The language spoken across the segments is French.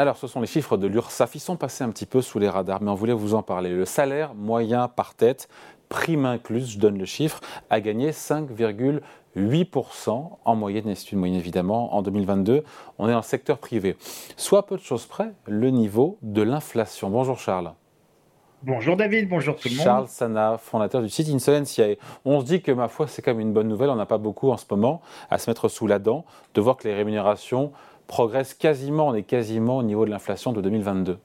Alors, ce sont les chiffres de l'URSSAF. Ils sont passés un petit peu sous les radars, mais on voulait vous en parler. Le salaire moyen par tête, prime incluse, je donne le chiffre, a gagné 5,8% en moyenne, et c'est une moyenne évidemment, en 2022. On est dans le secteur privé. Soit peu de choses près, le niveau de l'inflation. Bonjour Charles. Bonjour David, bonjour tout le monde. Charles Sana, fondateur du site Insolentsia. On se dit que ma foi, c'est quand même une bonne nouvelle. On n'a pas beaucoup en ce moment à se mettre sous la dent de voir que les rémunérations progressent quasiment, on est quasiment au niveau de l'inflation de 2022.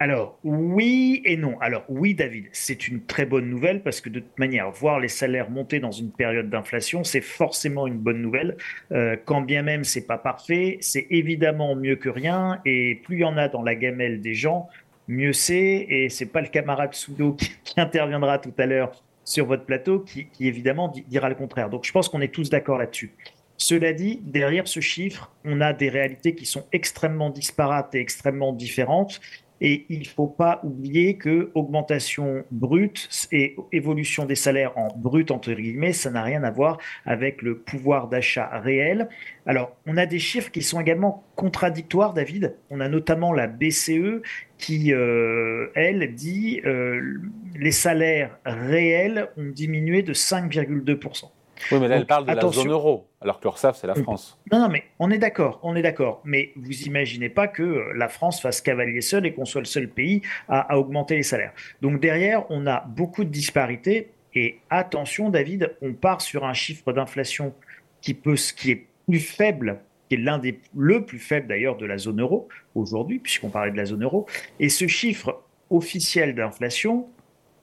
Alors, oui et non. Alors, oui, David, c'est une très bonne nouvelle parce que de toute manière, voir les salaires monter dans une période d'inflation, c'est forcément une bonne nouvelle. Euh, quand bien même c'est pas parfait, c'est évidemment mieux que rien. Et plus il y en a dans la gamelle des gens, mieux c'est. Et c'est pas le camarade Soudo qui, interviendra tout à l'heure sur votre plateau qui, évidemment dira le contraire. Donc je pense qu'on est tous d'accord là-dessus. Cela dit, derrière ce chiffre, on a des réalités qui sont extrêmement disparates et extrêmement différentes. Et il ne faut pas oublier que augmentation brute et évolution des salaires en brut, entre guillemets, ça n'a rien à voir avec le pouvoir d'achat réel. Alors, on a des chiffres qui sont également contradictoires, David. On a notamment la BCE qui, euh, elle, dit euh, les salaires réels ont diminué de 5,2%. Oui, mais là, elle parle de la zone euro, alors que l'URSSAF, c'est la France. Non, non, mais on est d'accord, on est d'accord. Mais vous imaginez pas que euh, la France fasse cavalier seul et qu'on soit le seul pays à, augmenter les salaires. Donc derrière, on a beaucoup de disparités. Et attention, David, on part sur un chiffre d'inflation qui, peut, qui est plus faible, qui est l'un des le plus faible d'ailleurs de la zone euro aujourd'hui, puisqu'on parlait de la zone euro. Et ce chiffre officiel d'inflation,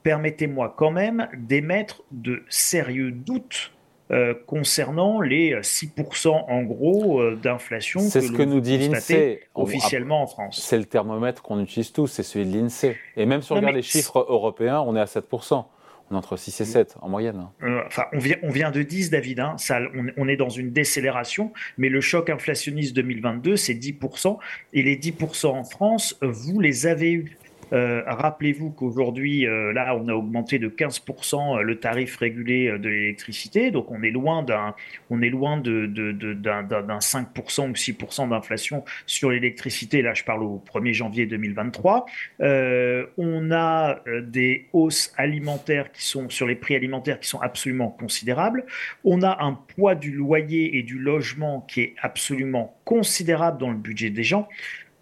permettez-moi quand même d'émettre de sérieux doutes euh, concernant les 6% en gros euh, d'inflation. C'est ce que nous dit l'INSEE officiellement en France. C'est le thermomètre qu'on utilise tous, c'est celui de l'INSEE. Et même si on regarde les chiffres européens, on est à 7%. On est entre 6 et 7 en moyenne. Euh, enfin, on vient, on vient de 10, David. Hein. Ça, on, est dans une décélération, mais le choc inflationniste 2022, c'est 10%. Et les 10% en France, vous les avez eus. Euh, rappelez-vous qu'aujourd'hui, euh, là, on a augmenté de 15% euh, le tarif régulé de l'électricité, donc on est loin d'un, on est loin de, d'un, 5% ou 6% d'inflation sur l'électricité. Là, je parle au 1er janvier 2023. on a des hausses alimentaires qui sont sur les prix alimentaires qui sont absolument considérables. On a un poids du loyer et du logement qui est absolument considérable dans le budget des gens.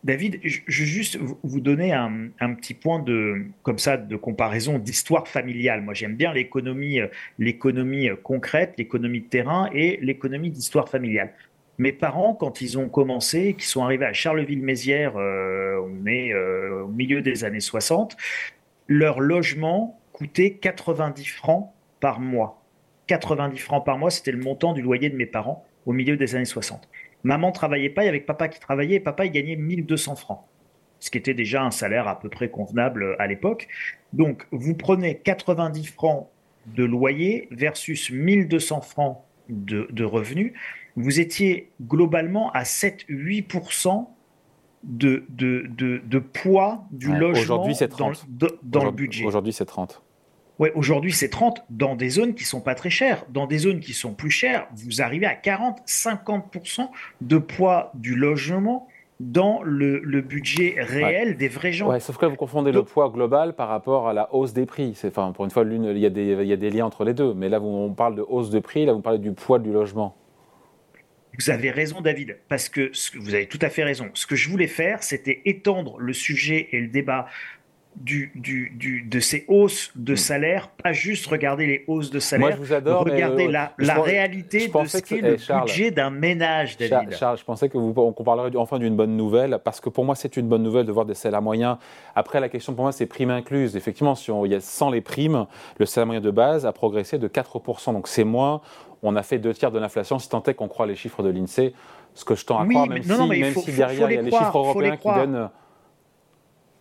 David, je vais juste vous donner un, petit point de, comme ça, de comparaison d'histoire familiale. Moi, j'aime bien l'économie, euh, l'économie euh, concrète, l'économie de terrain et l'économie d'histoire familiale. Mes parents, quand ils ont commencé, qui sont arrivés à Charleville-Mézières, euh, on est au milieu des années 60, leur logement coûtait 90 francs par mois. 90 francs par mois, c'était le montant du loyer de mes parents au milieu des années 60. Maman travaillait pas, il y avait papa qui travaillait, et papa il gagnait 1200 francs, ce qui était déjà un salaire à peu près convenable euh, à l'époque. Donc vous prenez 90 francs de loyer versus 1200 francs de, revenus, vous étiez globalement à 7-8% de, de, de, poids du logement dans, dans le budget. Aujourd'hui, c'est 30. Ouais, aujourd'hui c'est 30 dans des zones qui sont pas très chères. Dans des zones qui sont plus chères, vous arrivez à 40, 50% de poids du logement dans le, budget réel des vrais gens. Ouais, sauf que là, vous confondez le poids global par rapport à la hausse des prix. Enfin, pour une fois, il y, a des, il y a des liens entre les deux. Mais là, on parle de hausse de prix, là, vous parlez du poids du logement. Vous avez raison, David, parce que vous avez tout à fait raison. Ce que je voulais faire, c'était étendre le sujet et le débat du, du, de ces hausses de hmm. salaire, pas juste regarder les hausses de salaire. Moi, je vous adore. Regarder la, la réalité de ce qu'est le budget d'un ménage, David. Charles, je pensais qu'on parlerait enfin d'une bonne nouvelle, parce que pour moi, c'est une bonne nouvelle de voir des salaires moyens. Après, la question pour moi, c'est primes incluses. Effectivement, si on, y a, sans les primes, le salaire moyen de base a progressé de 4%. Donc, c'est moins. On a fait deux tiers de l'inflation, si tant est qu'on croit les chiffres de l'INSEE. Ce que je tends à croire, même si, derrière, il y a les chiffres européens qui donnent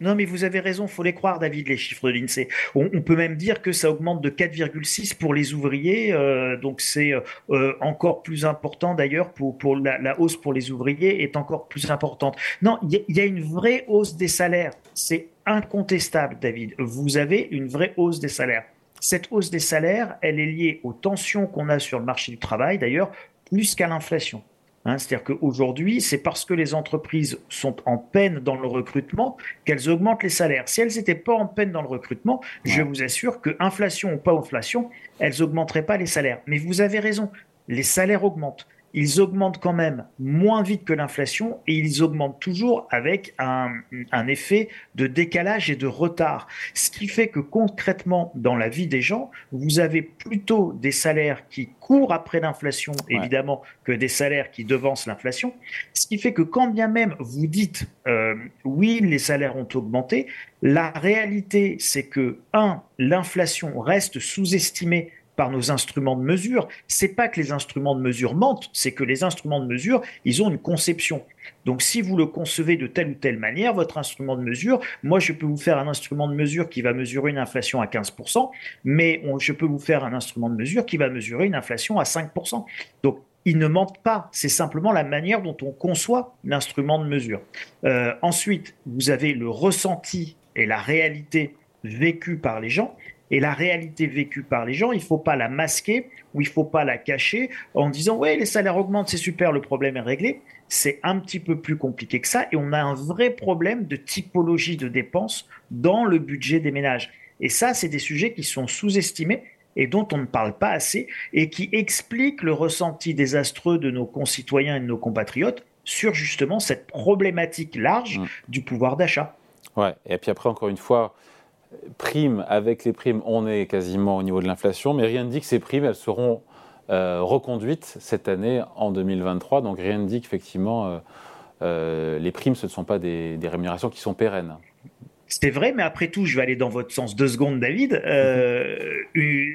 non, mais vous avez raison, faut les croire, David, les chiffres de l'INSEE. On, peut même dire que ça augmente de 4,6 pour les ouvriers, euh, donc c'est euh, encore plus important d'ailleurs pour, la, hausse pour les ouvriers est encore plus importante. Non, il y, a une vraie hausse des salaires, c'est incontestable, David. Vous avez une vraie hausse des salaires. Cette hausse des salaires, elle est liée aux tensions qu'on a sur le marché du travail, d'ailleurs, plus qu'à l'inflation Hein, C'est-à-dire qu'aujourd'hui, c'est parce que les entreprises sont en peine dans le recrutement qu'elles augmentent les salaires. Si elles n'étaient pas en peine dans le recrutement, je vous assure que inflation ou pas inflation, elles augmenteraient pas les salaires. Mais vous avez raison, les salaires augmentent ils augmentent quand même moins vite que l'inflation et ils augmentent toujours avec un, effet de décalage et de retard. Ce qui fait que concrètement, dans la vie des gens, vous avez plutôt des salaires qui courent après l'inflation, évidemment, que des salaires qui devancent l'inflation. Ce qui fait que quand bien même vous dites euh, oui, les salaires ont augmenté, la réalité, c'est que, un, l'inflation reste sous-estimée par nos instruments de mesure, c'est pas que les instruments de mesure mentent, c'est que les instruments de mesure, ils ont une conception. Donc si vous le concevez de telle ou telle manière, votre instrument de mesure, moi je peux vous faire un instrument de mesure qui va mesurer une inflation à 15%, mais je peux vous faire un instrument de mesure qui va mesurer une inflation à 5%. Donc ils ne mentent pas, c'est simplement la manière dont on conçoit l'instrument de mesure. Euh, ensuite, vous avez le ressenti et la réalité vécue par les gens. Et la réalité vécue par les gens, il ne faut pas la masquer ou il ne faut pas la cacher en disant ouais les salaires augmentent, c'est super, le problème est réglé. C'est un petit peu plus compliqué que ça et on a un vrai problème de typologie de dépenses dans le budget des ménages. Et ça, c'est des sujets qui sont sous-estimés et dont on ne parle pas assez et qui expliquent le ressenti désastreux de nos concitoyens et de nos compatriotes sur justement cette problématique large mmh. du pouvoir d'achat. Ouais, et puis après, encore une fois, primes, avec les primes, on est quasiment au niveau de l'inflation, mais rien ne dit que ces primes, elles seront euh, reconduites cette année en 2023. Donc rien ne dit qu'effectivement, euh, euh, les primes, ce ne sont pas des, rémunérations qui sont pérennes. C'est vrai, mais après tout, je vais aller dans votre sens deux secondes, David.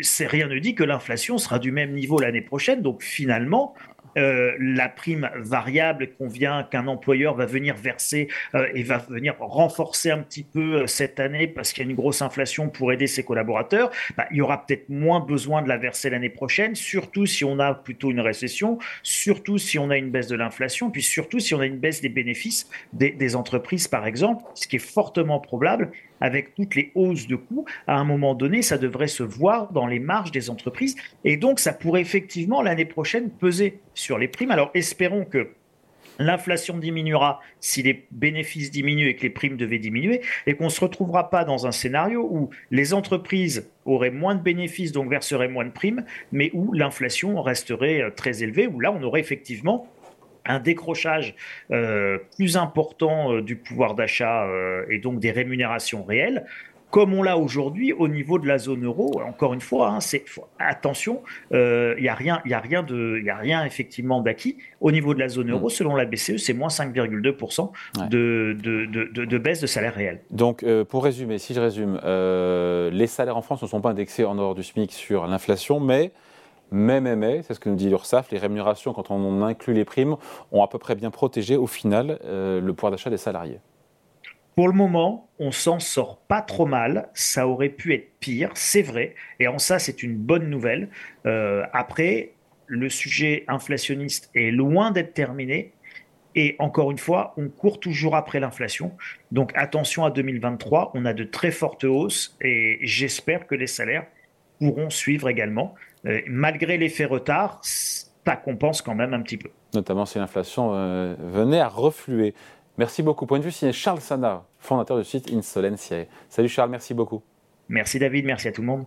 c'est rien ne dit que l'inflation sera du même niveau l'année prochaine. Donc finalement, euh, la prime variable qu'on qu'un employeur va venir verser euh, et va venir renforcer un petit peu euh, cette année parce qu'il y a une grosse inflation pour aider ses collaborateurs, bah, il y aura peut-être moins besoin de la verser l'année prochaine, surtout si on a plutôt une récession, surtout si on a une baisse de l'inflation, puis surtout si on a une baisse des bénéfices des entreprises, par exemple, ce qui est fortement probable avec toutes les hausses de coûts, à un moment donné, ça devrait se voir dans les marges des entreprises. Et donc, ça pourrait effectivement l'année prochaine peser sur les primes. Alors, espérons que l'inflation diminuera si les bénéfices diminuent et que les primes devaient diminuer, et qu'on ne se retrouvera pas dans un scénario où les entreprises auraient moins de bénéfices, donc verseraient moins de primes, mais où l'inflation resterait euh, très élevée, où là, on aurait effectivement un décrochage euh, plus important euh, du pouvoir d'achat euh, et donc des rémunérations réelles, comme on l'a aujourd'hui au niveau de la zone euro. Encore une fois, hein, c'est attention, il n'y a rien, il a rien de, il a rien effectivement d'acquis au niveau de la zone euro. Mm. Selon la BCE, c'est moins 5,2% de, de, de, baisse de salaire réel. Donc, pour résumer, si je résume, les salaires en France ne sont pas indexés en dehors du SMIC sur l'inflation, mais mais, mais, mais, c'est ce que nous dit l'URSSAF, les rémunérations, quand on inclut les primes, ont à peu près bien protégé au final euh, le pouvoir d'achat des salariés. Pour le moment, on s'en sort pas trop mal. Ça aurait pu être pire, c'est vrai. Et en ça, c'est une bonne nouvelle. Euh, après, le sujet inflationniste est loin d'être terminé. Et encore une fois, on court toujours après l'inflation. Donc attention à 2023, on a de très fortes hausses et j'espère que les salaires pourront suivre également. Euh, malgré l'effet retard, ça compense quand même un petit peu. Notamment si l'inflation euh, venait à refluer. Merci beaucoup. Point de vue signé Charles Sana, fondateur du site Insolentiae. Salut Charles, merci beaucoup. Merci David, merci à tout le monde.